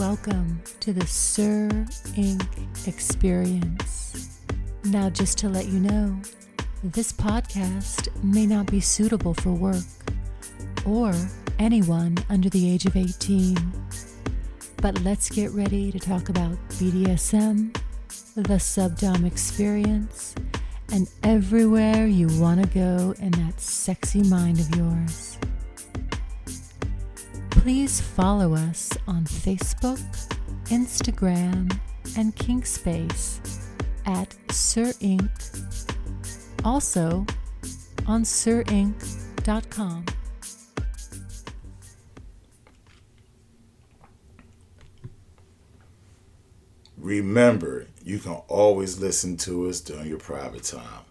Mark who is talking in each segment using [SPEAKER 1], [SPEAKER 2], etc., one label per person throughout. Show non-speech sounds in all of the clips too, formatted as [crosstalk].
[SPEAKER 1] Welcome to the Sir inQ. experience. Now, just to let you know, this podcast may not be suitable for work or anyone under the age of 18. But let's get ready to talk about BDSM, the subdom experience, and everywhere you want to go in that sexy mind of yours. Please follow us on Facebook, Instagram, and Kinkspace at Sir inQ. Also on sirinq.com.
[SPEAKER 2] Remember, you can always listen to us during your private time.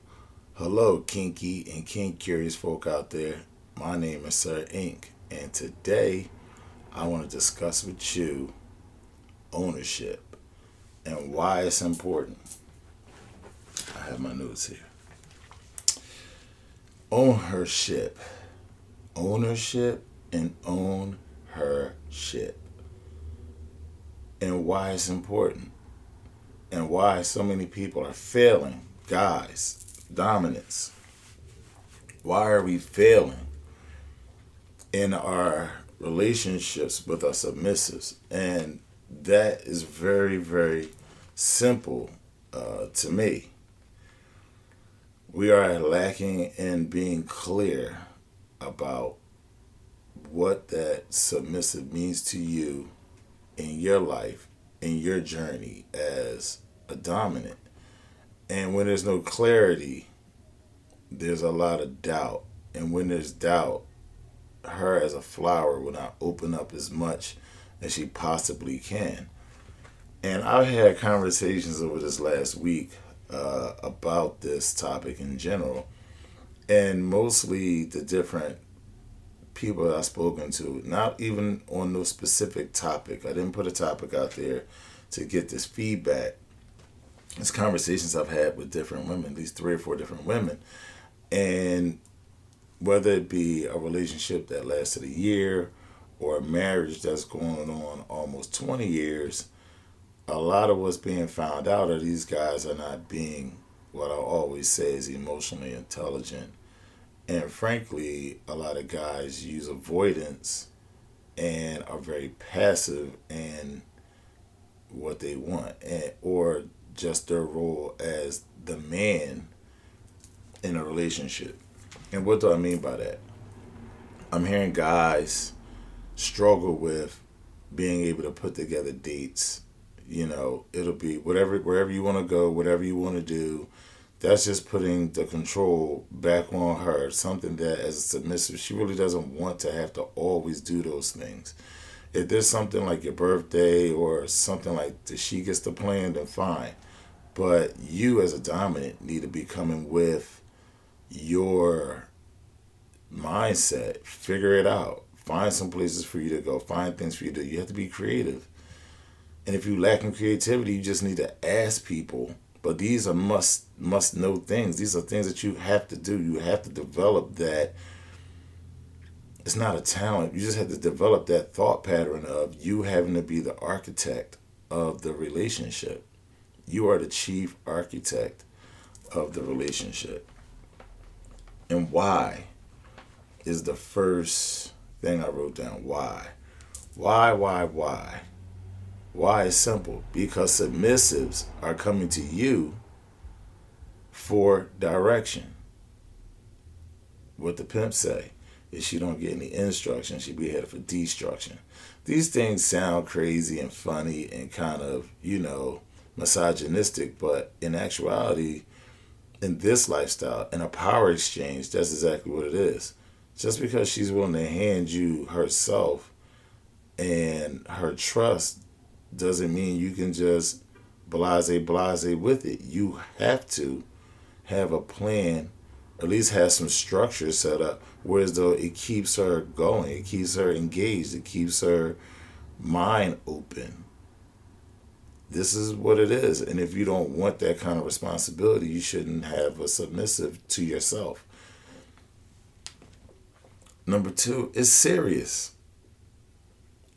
[SPEAKER 2] Hello, kinky and kink curious folk out there. My name is Sir inQ. And today I want to discuss with you ownership and why it's important. I have my notes here. Ownership. Ownership and own her ship. And why it's important and why so many people are failing. Guys, dominance. Why are we failing in our relationships with our submissives? And that is very, very simple uh, to me. We are lacking in being clear about what that submissive means to you in your life in your journey as a dominant. And when there's no clarity, there's a lot of doubt. And when there's doubt, her as a flower will not open up as much as she possibly can. And I've had conversations over this last week uh, about this topic in general. And mostly the different people I've spoken to, not even on no specific topic. I didn't put a topic out there to get this feedback. It's conversations I've had with different women, these three or four different women. And whether it be a relationship that lasted a year or a marriage that's going on almost 20 years, a lot of what's being found out are these guys are not being what I always say is emotionally intelligent and frankly, a lot of guys use avoidance and are very passive in what they want and or just their role as the man in a relationship. And what do I mean by that? I'm hearing guys struggle with being able to put together dates. You know, it'll be whatever wherever you want to go, whatever you want to do that's just putting the control back on her. Something that, as a submissive, she really doesn't want to have to always do those things. If there's something like your birthday or something like that she gets to plan, then fine. But you, as a dominant, need to be coming with your mindset. Figure it out. Find some places for you to go. Find things for you to do. You have to be creative. And if you lack in creativity, you just need to ask people but these are must must know things. These are things that you have to do. You have to develop that. It's not a talent. You just have to develop that thought pattern of you having to be the architect of the relationship. You are the chief architect of the relationship. And why is the first thing I wrote down. Why? Why, why, why? Why is simple? Because submissives are coming to you for direction. What the pimp say is she don't get any instruction, she be headed for destruction. These things sound crazy and funny and kind of, you know, misogynistic, but in actuality, in this lifestyle, in a power exchange, that's exactly what it is. Just because she's willing to hand you herself and her trust doesn't mean you can just blase blase with it. You have to have a plan, at least have some structure set up, whereas though it keeps her going, it keeps her engaged, it keeps her mind open. This is what it is. And if you don't want that kind of responsibility, you shouldn't have a submissive to yourself. Number two, it's serious.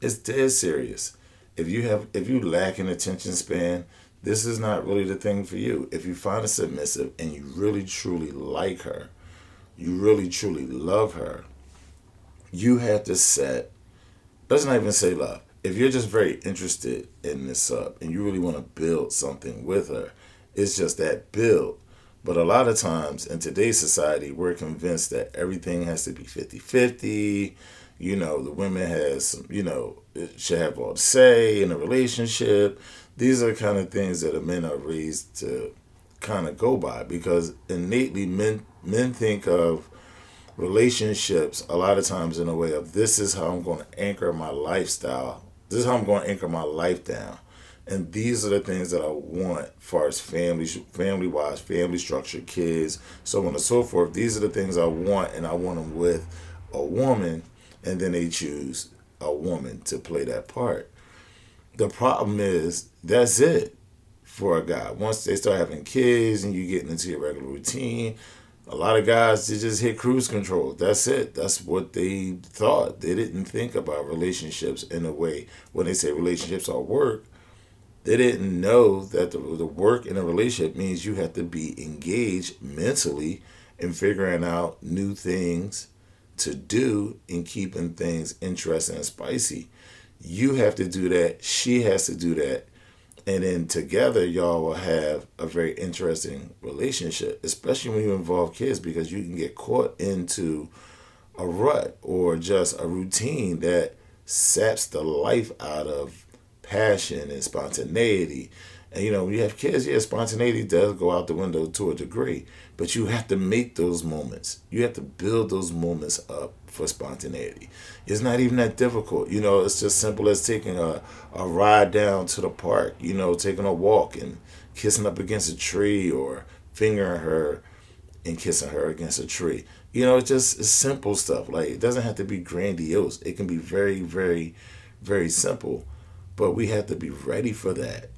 [SPEAKER 2] It's dead serious If you have if you lack an attention span, this is not really the thing for you. If you find a submissive and you really truly like her, you really truly love her, you have to set does not even say love. If you're just very interested in this sub and you really want to build something with her, it's just that build. But a lot of times in today's society, we're convinced that everything has to be 50 50. You know, the women has, you know, should have all the say in a relationship. These are kind of things that the men are raised to kind of go by because innately men men think of relationships a lot of times in a way of this is how I'm going to anchor my lifestyle. This is how I'm going to anchor my life down. And these are the things that I want far as family family wise, family structure, kids, so on and so forth. These are the things I want and I want them with a woman and then they choose a woman to play that part. The problem is that's it for a guy. Once they start having kids and you get into your regular routine, a lot of guys they just hit cruise control. That's it. That's what they thought. They didn't think about relationships in a way when they say relationships are work. They didn't know that the, the work in a relationship means you have to be engaged mentally in figuring out new things to do and keeping things interesting and spicy. You have to do that. She has to do that and then together y'all will have a very interesting relationship especially when you involve kids because you can get caught into a rut or just a routine that saps the life out of passion and spontaneity and you know when you have kids yeah spontaneity does go out the window to a degree but you have to make those moments you have to build those moments up for spontaneity. It's not even that difficult. You know, it's just simple as taking a, a ride down to the park, you know, taking a walk and kissing up against a tree or fingering her and kissing her against a tree. You know, it's just it's simple stuff. Like it doesn't have to be grandiose. It can be very, very, very simple. But we have to be ready for that.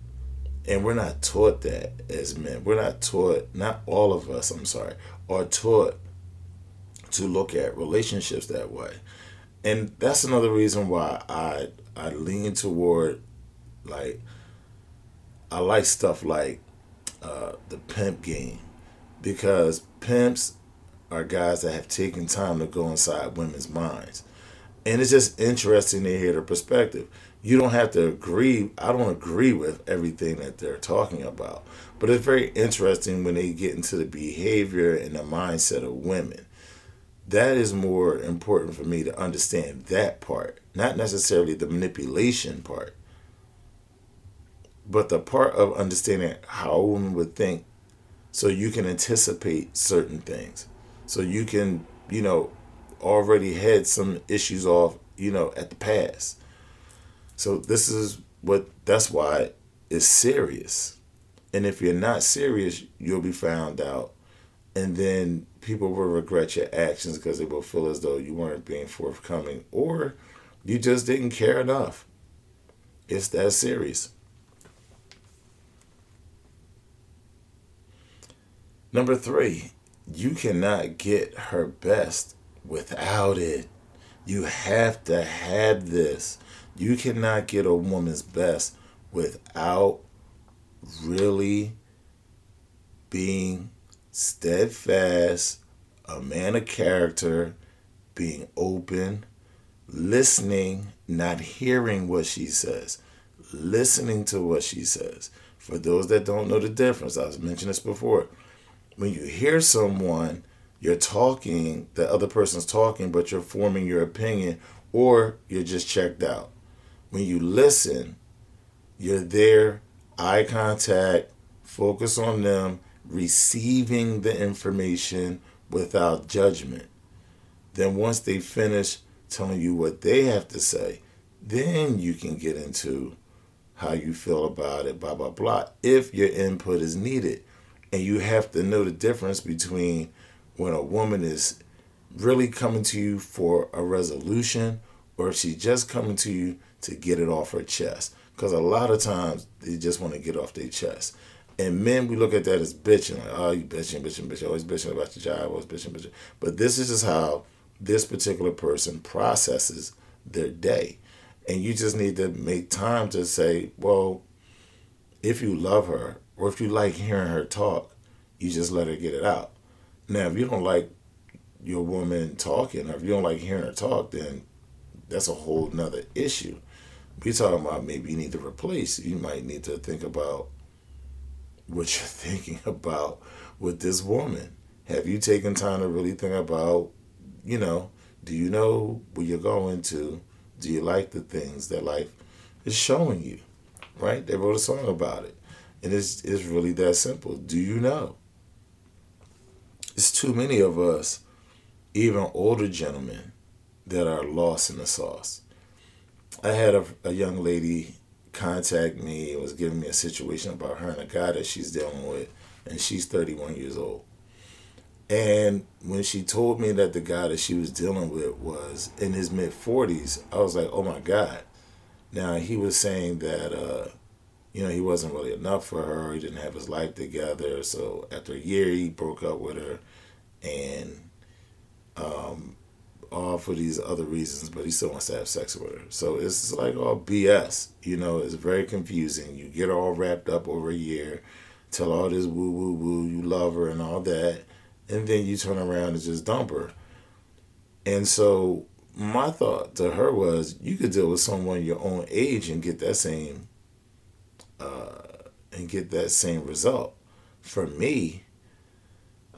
[SPEAKER 2] And we're not taught that as men. We're not taught, not all of us, I'm sorry, are taught to look at relationships that way. And that's another reason why I I lean toward like I like stuff like uh, the pimp game because pimps are guys that have taken time to go inside women's minds. And it's just interesting to hear their perspective. You don't have to agree. I don't agree with everything that they're talking about. But it's very interesting when they get into the behavior and the mindset of women that is more important for me to understand that part, not necessarily the manipulation part, but the part of understanding how a woman would think so you can anticipate certain things. So you can, you know, already head some issues off, you know, at the past. So this is what that's why it's serious. And if you're not serious, you'll be found out. And then people will regret your actions because they will feel as though you weren't being forthcoming or you just didn't care enough. It's that serious. Number three, you cannot get her best without it. You have to have this. You cannot get a woman's best without really being steadfast, a man of character, being open, listening, not hearing what she says, listening to what she says. For those that don't know the difference, I was mentioning this before. When you hear someone, you're talking, the other person's talking, but you're forming your opinion, or you're just checked out. When you listen, you're there, eye contact, focus on them, receiving the information without judgment. Then, once they finish telling you what they have to say, then you can get into how you feel about it, blah, blah, blah, if your input is needed. And you have to know the difference between when a woman is really coming to you for a resolution or if she's just coming to you to get it off her chest. Because a lot of times they just want to get off their chest. And men, we look at that as bitching. Like, oh, you bitching, bitching, bitching. Always bitching about your job. Always bitching, bitching. But this is just how this particular person processes their day. And you just need to make time to say, well, if you love her or if you like hearing her talk, you just let her get it out. Now, if you don't like your woman talking or if you don't like hearing her talk, then that's a whole nother issue. We're talking about maybe you need to replace. You might need to think about what you're [laughs] thinking about with this woman. Have you taken time to really think about, you know, do you know where you're going to? Do you like the things that life is showing you? Right? They wrote a song about it. And it's, it's really that simple. Do you know? It's too many of us, even older gentlemen, that are lost in the sauce. I had a, a young lady contact me and was giving me a situation about her and a guy that she's dealing with, and she's 31 years old. And when she told me that the guy that she was dealing with was in his mid 40s, I was like, oh my God. Now, he was saying that, uh, you know, he wasn't really enough for her. He didn't have his life together. So after a year, he broke up with her. And um, all for these other reasons, but he still wants to have sex with her. So it's like all BS. You know, it's very confusing. You get all wrapped up over a year, tell all this woo woo woo, you love her and all that, and then you turn around and just dump her. And so my thought to her was, you could deal with someone your own age and get that same, uh, and get that same result. For me,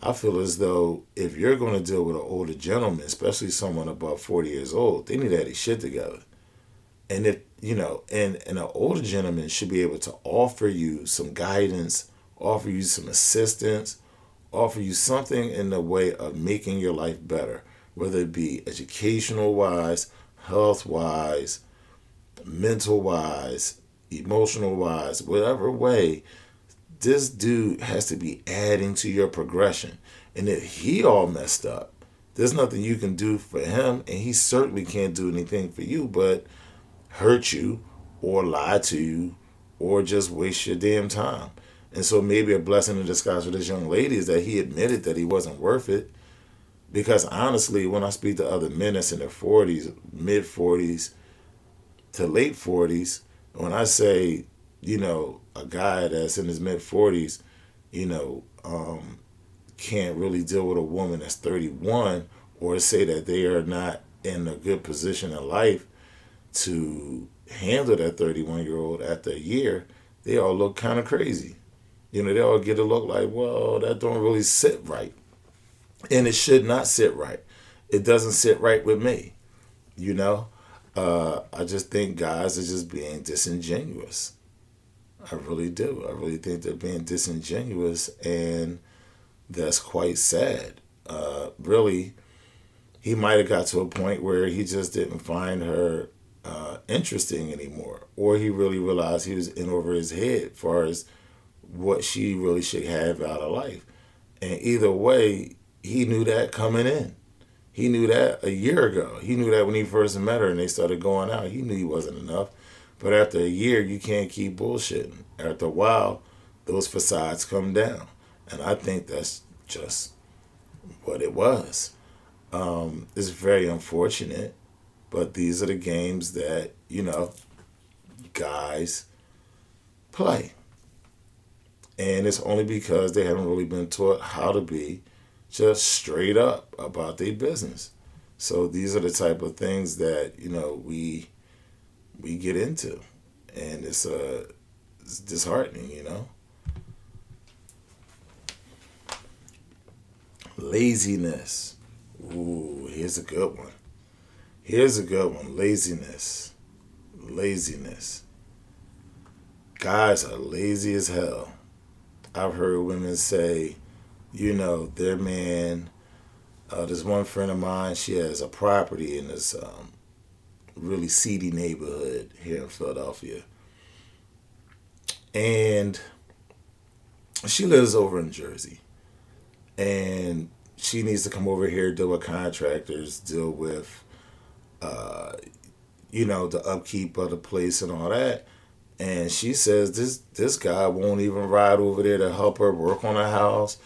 [SPEAKER 2] I feel as though if you're going to deal with an older gentleman, especially someone above 40 years old, they need to have their shit together. And if, you know, and, and an older gentleman should be able to offer you some guidance, offer you some assistance, offer you something in the way of making your life better, whether it be educational wise, health wise, mental wise, emotional wise, whatever way this dude has to be adding to your progression. And if he all messed up, there's nothing you can do for him, and he certainly can't do anything for you but hurt you or lie to you or just waste your damn time. And so maybe a blessing in disguise for this young lady is that he admitted that he wasn't worth it. Because honestly, when I speak to other men that's in their 40s, mid 40s to late 40s, when I say, you know, a guy that's in his mid 40s, you know, um, can't really deal with a woman that's 31 or say that they are not in a good position in life to handle that 31 year old after a year, they all look kind of crazy. You know, they all get a look like, well, that don't really sit right. And it should not sit right. It doesn't sit right with me. You know, uh, I just think guys are just being disingenuous. I really do. I really think they're being disingenuous, and that's quite sad. Uh, really, he might have got to a point where he just didn't find her uh, interesting anymore, or he really realized he was in over his head as far as what she really should have out of life. And either way, he knew that coming in. He knew that a year ago. He knew that when he first met her and they started going out. He knew he wasn't enough. But after a year, you can't keep bullshitting. After a while, those facades come down. And I think that's just what it was. Um, it's very unfortunate, but these are the games that, you know, guys play. And it's only because they haven't really been taught how to be just straight up about their business. So these are the type of things that, you know, we we get into, and it's uh it's disheartening, you know. Laziness. Ooh, here's a good one. Here's a good one. Laziness. Laziness. Guys are lazy as hell. I've heard women say, you know, their man. Uh, there's one friend of mine. She has a property in this um, really seedy neighborhood here in Philadelphia. And she lives over in Jersey. And she needs to come over here, deal with contractors, deal with, uh, you know, the upkeep of the place and all that. And she says this this guy won't even ride over there to help her work on the house,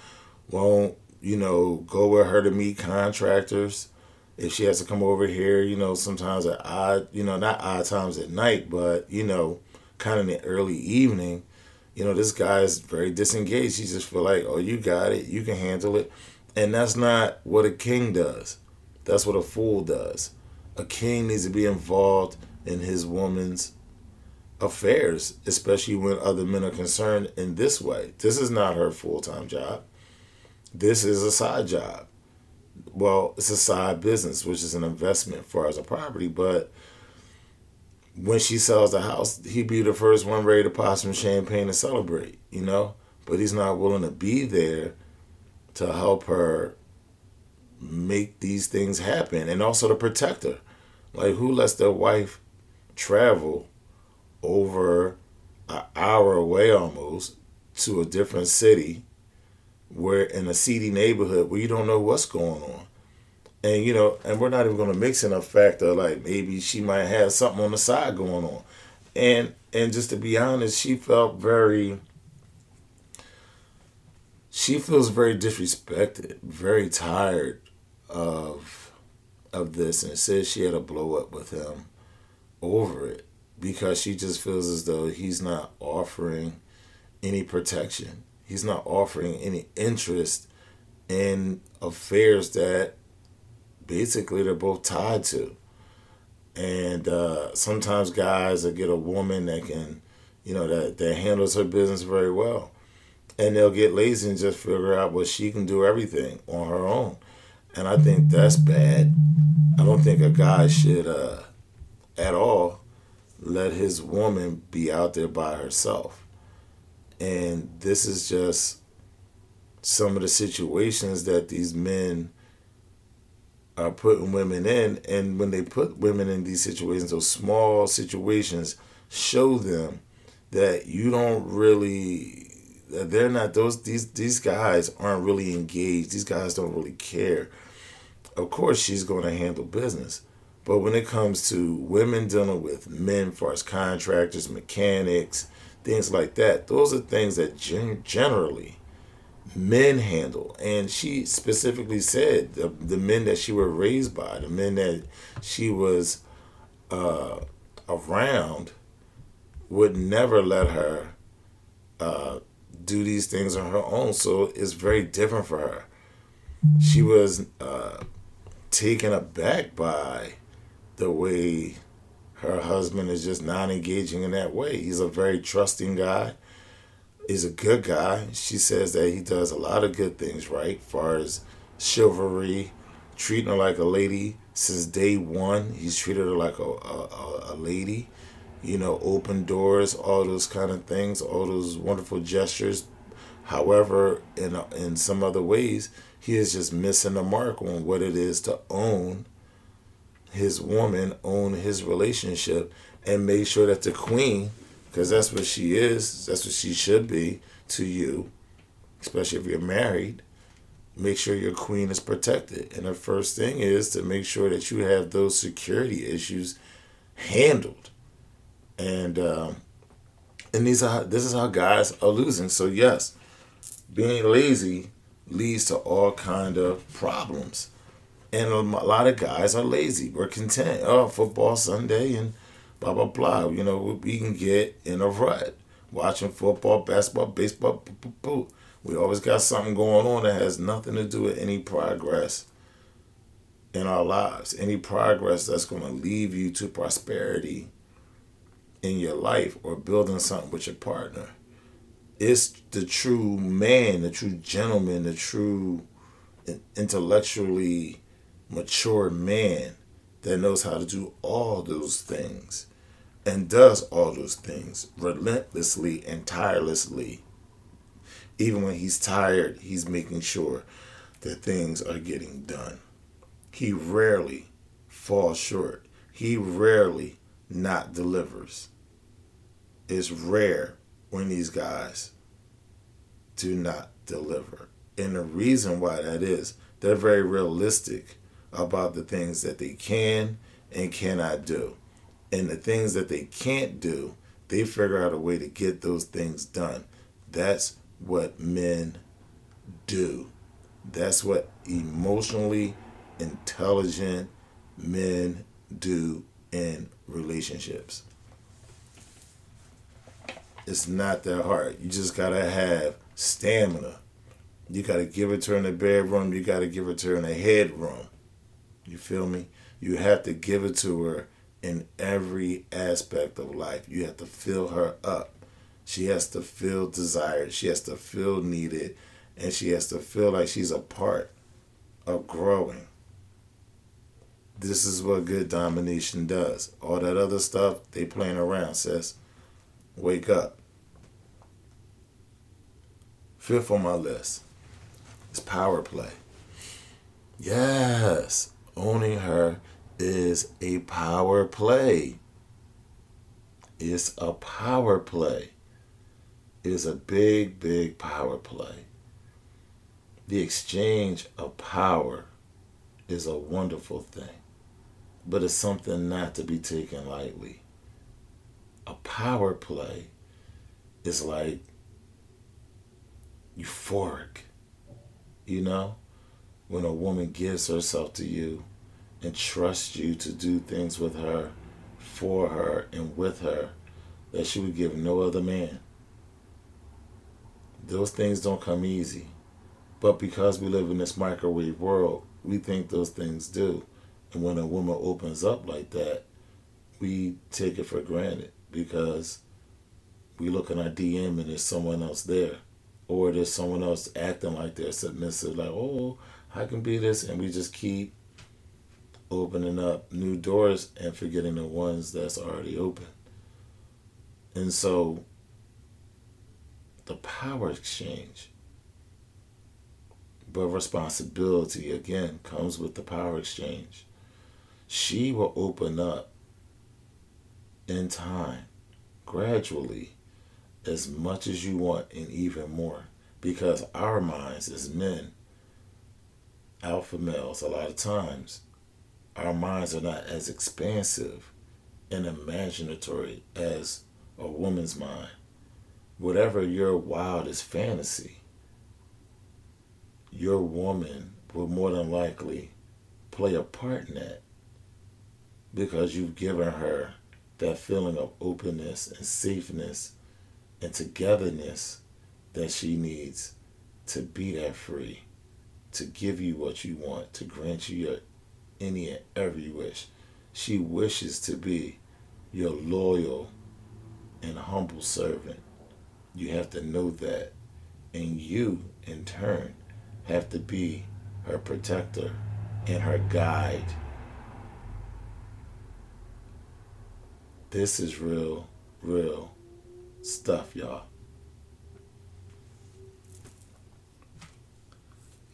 [SPEAKER 2] won't, you know, go with her to meet contractors if she has to come over here, you know, sometimes at odd, you know, not odd times at night, but you know, kind of in the early evening, you know, this guy is very disengaged. He just feel like, oh, you got it, you can handle it, and that's not what a king does. That's what a fool does. A king needs to be involved in his woman's affairs, especially when other men are concerned in this way. This is not her full time job. This is a side job. Well, it's a side business, which is an investment for as a property, but when she sells the house, he'd be the first one ready to pop some champagne and celebrate, you know? But he's not willing to be there to help her make these things happen and also to protect her. Like, who lets their wife travel over an hour away almost to a different city where in a seedy neighborhood where you don't know what's going on? And you know, and we're not even gonna mix in a factor like maybe she might have something on the side going on. And and just to be honest, she felt very she feels very disrespected, very tired of of this and says she had a blow up with him over it because she just feels as though he's not offering any protection. He's not offering any interest in affairs that basically they're both tied to. And uh, sometimes guys will get a woman that can, you know, that, that handles her business very well. And they'll get lazy and just figure out what she can do everything on her own. And I think that's bad. I don't think a guy should uh, at all let his woman be out there by herself. And this is just some of the situations that these men are putting women in. And when they put women in these situations, those small situations, show them that you don't really that they're not those these these guys aren't really engaged. These guys don't really care. Of course she's going to handle business. But when it comes to women dealing with men far as contractors mechanics things like that those are things that gen- generally men handle. And she specifically said the, the men that she were raised by, the men that she was uh, around, would never let her uh, do these things on her own. So it's very different for her. She was uh, taken aback by the way her husband is just not engaging in that way. He's a very trusting guy He's a good guy. She says that he does a lot of good things, right? Far as chivalry, treating her like a lady since day one. He's treated her like a, a, a lady, you know, open doors, all those kind of things, all those wonderful gestures. However, in in some other ways, he is just missing the mark on what it is to own his woman, own his relationship, and make sure that the queen because that's what she is. That's what she should be to you, especially if you're married. Make sure your queen is protected. And the first thing is to make sure that you have those security issues handled. And um, and these are this is how guys are losing. So yes, being lazy leads to all kind of problems. And a lot of guys are lazy. We're content. Oh, football Sunday and blah blah blah. You know, we can get in a rut watching football, basketball, baseball. Boo, boo, boo. We always got something going on that has nothing to do with any progress in our lives. Any progress that's going to lead you to prosperity in your life or building something with your partner. It's the true man, the true gentleman, the true intellectually mature man that knows how to do all those things and does all those things relentlessly and tirelessly. Even when he's tired, he's making sure that things are getting done. He rarely falls short. He rarely not delivers. It's rare when these guys do not deliver. And the reason why that is, they're very realistic about the things that they can and cannot do and the things that they can't do, they figure out a way to get those things done. That's what men do. That's what emotionally intelligent men do in relationships. It's not that hard. You just gotta have stamina. You gotta give it to her in the bedroom. You gotta give it to her in the headroom. You feel me? You have to give it to her in every aspect of life. You have to fill her up. She has to feel desired. She has to feel needed. And she has to feel like she's a part of growing. This is what good domination does. All that other stuff, they playing around, says. Wake up. Fifth on my list is power play. Yes, owning her is a power play. It's a power play. It's a big, big power play. The exchange of power is a wonderful thing, but it's something not to be taken lightly. A power play is like euphoric, you know, when a woman gives herself to you and trust you to do things with her, for her, and with her that she would give no other man. Those things don't come easy. But because we live in this microwave world, we think those things do. And when a woman opens up like that, we take it for granted because we look in our DM and there's someone else there. Or there's someone else acting like they're submissive, like, oh, I can be this. And we just keep opening up new doors and forgetting the ones that's already open. And so the power exchange, but responsibility again comes with the power exchange. She will open up in time, gradually, as much as you want and even more. Because our minds as men, alpha males, a lot of times, our minds are not as expansive and imaginatory as a woman's mind. Whatever your wildest fantasy, your woman will more than likely play a part in that because you've given her that feeling of openness and safeness and togetherness that she needs to be that free, to give you what you want, to grant you your any and every wish. She wishes to be your loyal and humble servant. You have to know that. And you, in turn, have to be her protector and her guide. This is real, real stuff, y'all.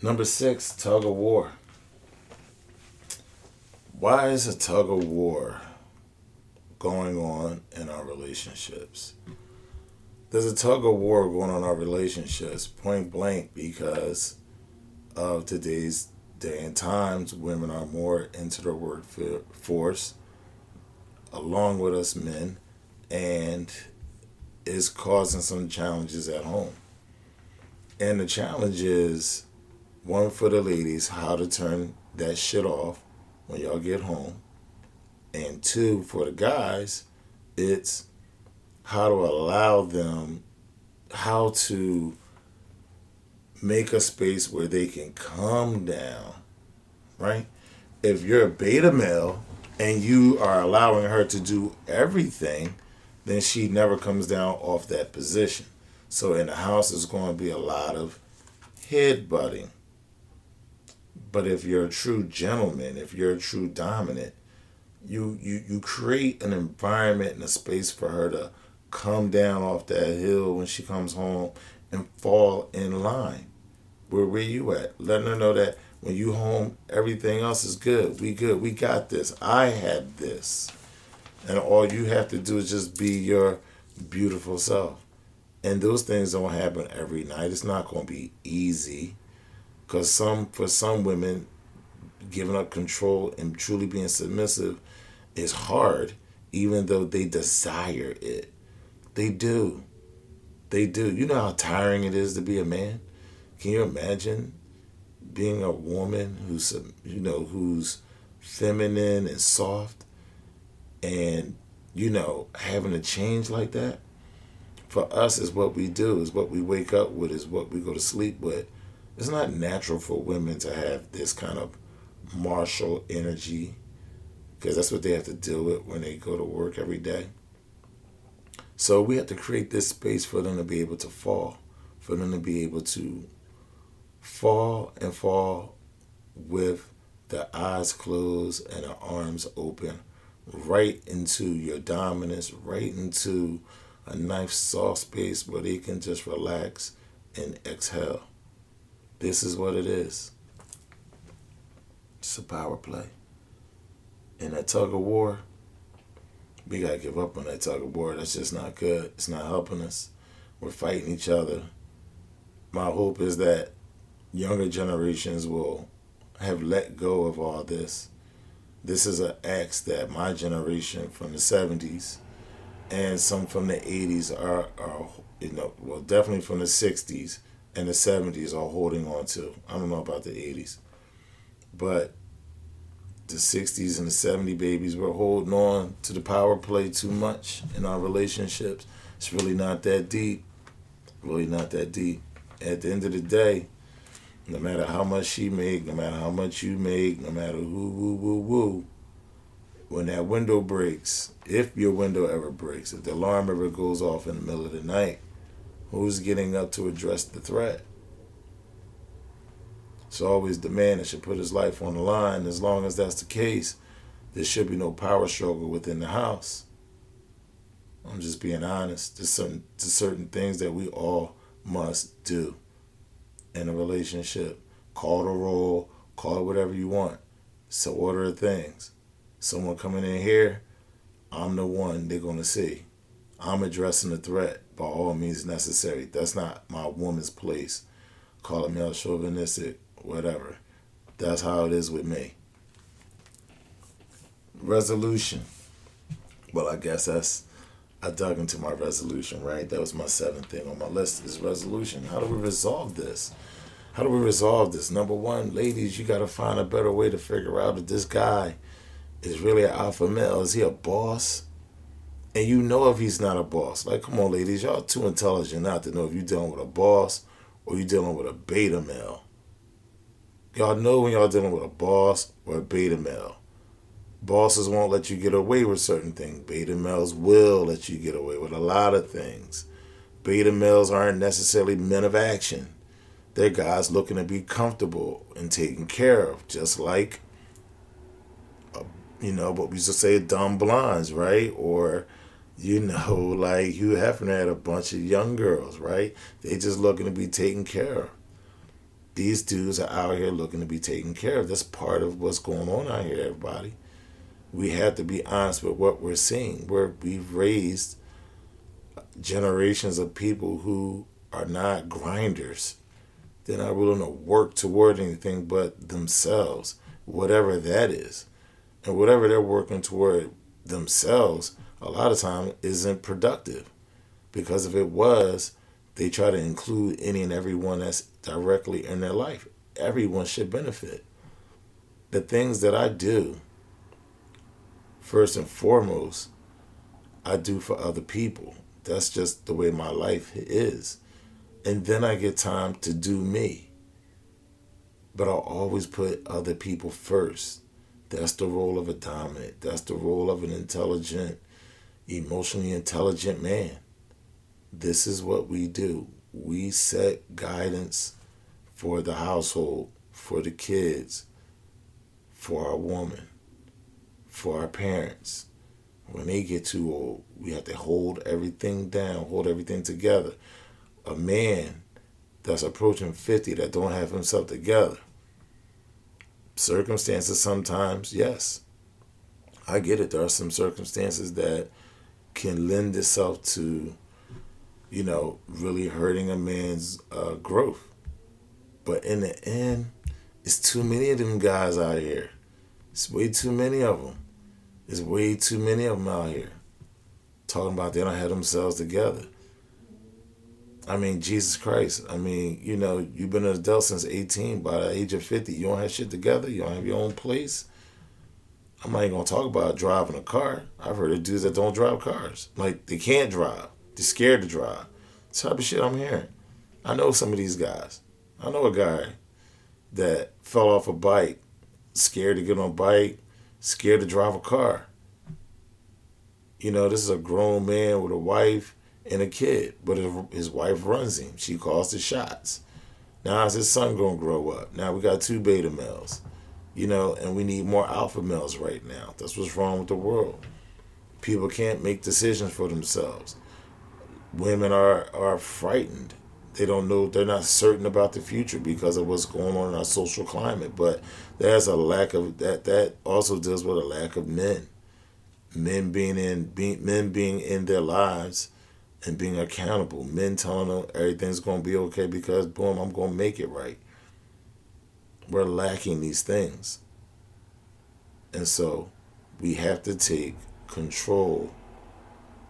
[SPEAKER 2] Number six, tug of war. Why is a tug of war going on in our relationships? There's a tug of war going on in our relationships, point blank, because of today's day and times. Women are more into their workforce, along with us men, and is causing some challenges at home. And the challenge is one for the ladies, how to turn that shit off when y'all get home. And two, for the guys, it's how to allow them, how to make a space where they can calm down, right? If you're a beta male and you are allowing her to do everything, then she never comes down off that position. So in the house, there's going to be a lot of head butting. But if you're a true gentleman, if you're a true dominant, you, you, you create an environment and a space for her to come down off that hill when she comes home and fall in line. Where where you at? Letting her know that when you home, everything else is good. We good. We got this. I had this. And all you have to do is just be your beautiful self. And those things don't happen every night. It's not going to be easy. Because some, for some women, giving up control and truly being submissive is hard, even though they desire it. They do. They do. You know how tiring it is to be a man? Can you imagine being a woman who's you know who's feminine and soft and you know having a change like that for us is what we do is what we wake up with is what we go to sleep with it's not natural for women to have this kind of martial energy because that's what they have to deal with when they go to work every day so we have to create this space for them to be able to fall for them to be able to fall and fall with the eyes closed and the arms open right into your dominance, right into a nice soft space where they can just relax and exhale. This is what it is. It's a power play. And that tug of war, we gotta give up on that tug of war. That's just not good. It's not helping us. We're fighting each other. My hope is that younger generations will have let go of all this. This is an axe that my generation from the 70s and some from the 80s are, are, you know, well, definitely from the 60s and the 70s are holding on to. I don't know about the 80s. But the 60s and the 70 babies were holding on to the power play too much in our relationships. It's really not that deep. Really not that deep. At the end of the day, no matter how much she make, no matter how much you make, no matter who, woo, woo, woo, when that window breaks, if your window ever breaks, if the alarm ever goes off in the middle of the night, who's getting up to address the threat? It's always the man that should put his life on the line. As long as that's the case, there should be no power struggle within the house. I'm just being honest. There's certain, there's certain things that we all must do in a relationship. Call the roll, call it whatever you want. It's the order of things. Someone coming in here, I'm the one they're going to see. I'm addressing the threat by all means necessary. That's not my woman's place. Call it male chauvinistic, whatever. That's how it is with me. Resolution. Well, I guess that's I dug into my resolution, right? That was my seventh thing on my list is resolution. How do we resolve this? How do we resolve this? Number one, ladies, you got to find a better way to figure out if this guy is really an alpha male. Is he a boss? And you know if he's not a boss. Like, come on, ladies, y'all too intelligent not to know if you're dealing with a boss or you're dealing with a beta male. Y'all know when y'all dealing with a boss or a beta male. Bosses won't let you get away with certain things. Beta males will let you get away with a lot of things. Beta males aren't necessarily men of action. They're guys looking to be comfortable and taken care of, just like, uh, you know, what we used to say, dumb blondes, right? Or, you know, [laughs] like Hugh Hefner had a bunch of young girls, right? They just looking to be taken care of. These dudes are out here looking to be taken care of. That's part of what's going on out here, everybody. We have to be honest with what we're seeing. Where we've raised generations of people who are not grinders they're not willing to work toward anything but themselves, whatever that is. And whatever they're working toward themselves, a lot of time isn't productive. Because if it was, they try to include any and everyone that's directly in their life. Everyone should benefit. The things that I do, first and foremost, I do for other people. That's just the way my life is and then I get time to do me. But I'll always put other people first. That's the role of a dominant. That's the role of an intelligent, emotionally intelligent man. This is what we do. We set guidance for the household, for the kids, for our woman, for our parents. When they get too old, we have to hold everything down, hold everything together a man that's approaching 50 that don't have himself together. Circumstances sometimes, yes. I get it. There are some circumstances that can lend itself to, you know, really hurting a man's uh, growth. But in the end, it's too many of them guys out here. It's way too many of them. It's way too many of them out here talking about they don't have themselves together I mean, Jesus Christ. I mean, you know, you've been an adult since 18. By the age of 50, you don't have shit together. You don't have your own place. I'm not even to talk about driving a car. I've heard of dudes that don't drive cars. Like, they can't drive. They're scared to drive. Type of shit I'm hearing. I know some of these guys. I know a guy that fell off a bike, scared to get on a bike, scared to drive a car. You know, this is a grown man with a wife and a kid, but his wife runs him. She calls the shots. Now is his son gonna grow up? Now we got two beta males, you know, and we need more alpha males right now. That's what's wrong with the world. People can't make decisions for themselves. Women are are frightened. They don't know. They're not certain about the future because of what's going on in our social climate. But there's a lack of that. That also deals with a lack of men. Men being in being men being in their lives and being accountable. Men telling them everything's going to be okay because, boom, I'm going to make it right. We're lacking these things. And so we have to take control.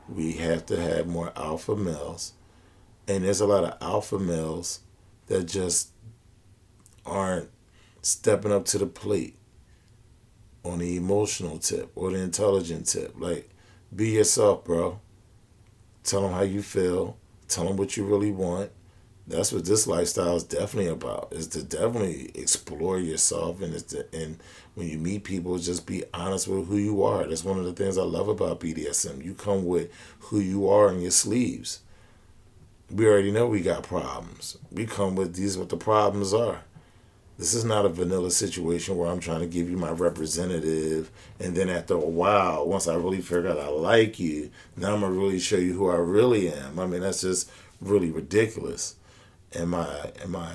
[SPEAKER 2] We have to have more alpha males. And there's a lot of alpha males that just aren't stepping up to the plate on the emotional tip or the intelligent tip. Like, be yourself, bro. Tell them how you feel. Tell them what you really want. That's what this lifestyle is definitely about. Is to definitely explore yourself and it's to, and when you meet people, just be honest with who you are. That's one of the things I love about BDSM. You come with who you are in your sleeves. We already know we got problems. We come with these what the problems are. This is not a vanilla situation where I'm trying to give you my representative, and then after a while, once I really figure out I like you, now I'm gonna really show you who I really am. I mean, that's just really ridiculous, in my in my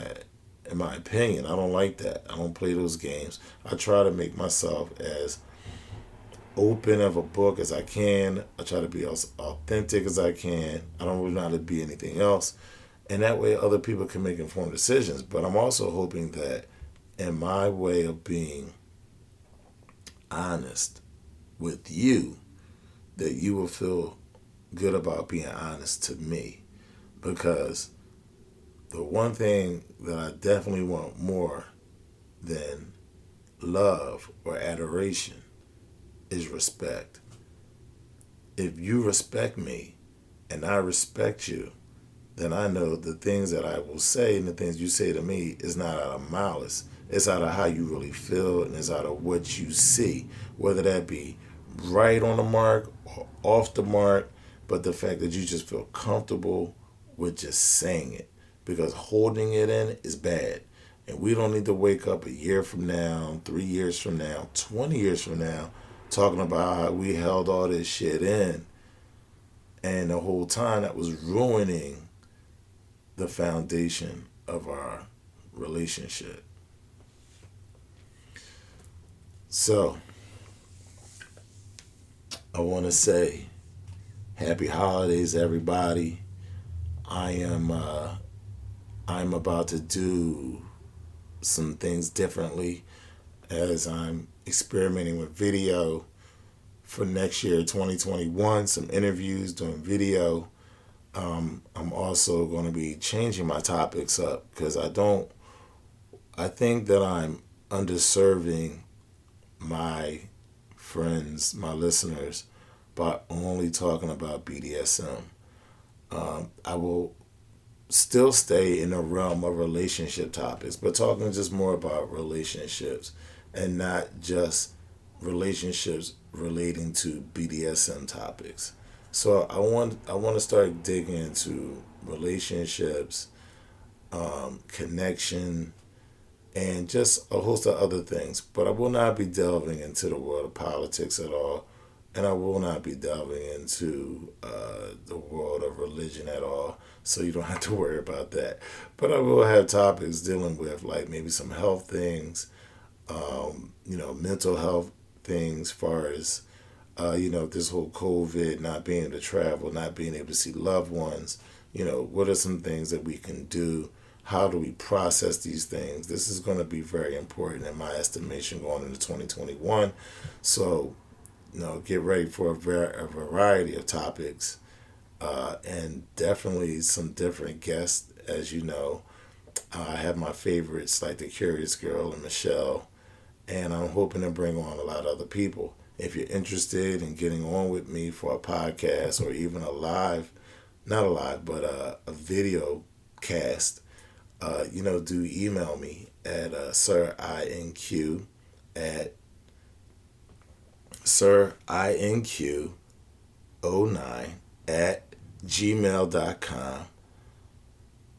[SPEAKER 2] in my opinion. I don't like that. I don't play those games. I try to make myself as open of a book as I can. I try to be as authentic as I can. I don't really know how to be anything else. And that way other people can make informed decisions. But I'm also hoping that in my way of being honest with you that you will feel good about being honest to me because the one thing that I definitely want more than love or adoration is respect. If you respect me and I respect you, then I know the things that I will say and the things you say to me is not out of malice. It's out of how you really feel and it's out of what you see, whether that be right on the mark or off the mark, but the fact that you just feel comfortable with just saying it because holding it in is bad. And we don't need to wake up a year from now, three years from now, 20 years from now, talking about how we held all this shit in. And the whole time that was ruining the foundation of our relationship. So, I want to say happy holidays, everybody. I am uh, I'm about to do some things differently as I'm experimenting with video for next year, 2021. Some interviews, doing video. Um, I'm also going to be changing my topics up because I don't. I think that I'm underserving my friends, my listeners, by only talking about BDSM. Um, I will still stay in the realm of relationship topics, but talking just more about relationships and not just relationships relating to BDSM topics. So I want I want to start digging into relationships, um, connection, and just a host of other things. But I will not be delving into the world of politics at all, and I will not be delving into uh, the world of religion at all. So you don't [laughs] have to worry about that. But I will have topics dealing with like maybe some health things, um, you know, mental health things, far as uh, you know, this whole COVID, not being able to travel, not being able to see loved ones. You know, what are some things that we can do? how do we process these things? This is going to be very important in my estimation going into 2021. So, you know, get ready for a, ver- a variety of topics uh, and definitely some different guests, as you know. Uh, I have my favorites like the Curious Girl and Michelle, and I'm hoping to bring on a lot of other people. If you're interested in getting on with me for a podcast or even a live, not a live, but a, a video cast, uh, you know, do email me at uh, sirinq at sirinq09 at gmail.com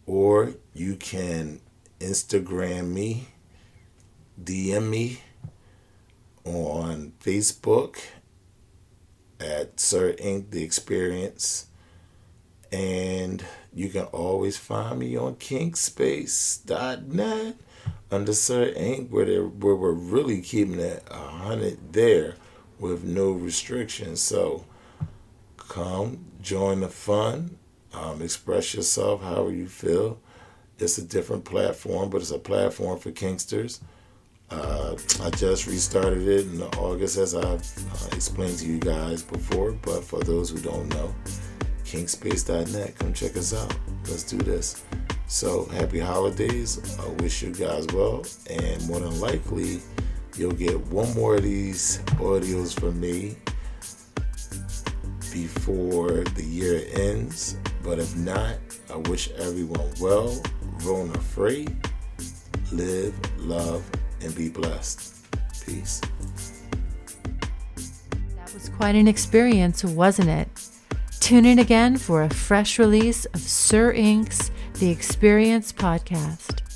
[SPEAKER 2] or you can Instagram me, DM me on Facebook at Sir inQ. The Experience. And you can always find me on kinkspace.net under Sir inQ. Where, where we're really keeping it a hundred there with no restrictions. So come join the fun, um, express yourself however you feel. It's a different platform, but it's a platform for Kinksters. Uh, I just restarted it in August, as I've uh, explained to you guys before. But for those who don't know, kinkspace.net, come check us out. Let's do this. So, happy holidays. I wish you guys well. And more than likely, you'll get one more of these audios from me before the year ends. But if not, I wish everyone well, Rona free, live, love, and be blessed. Peace.
[SPEAKER 1] That was quite an experience, wasn't it? Tune in again for a fresh release of Sir inQ's The Experience podcast.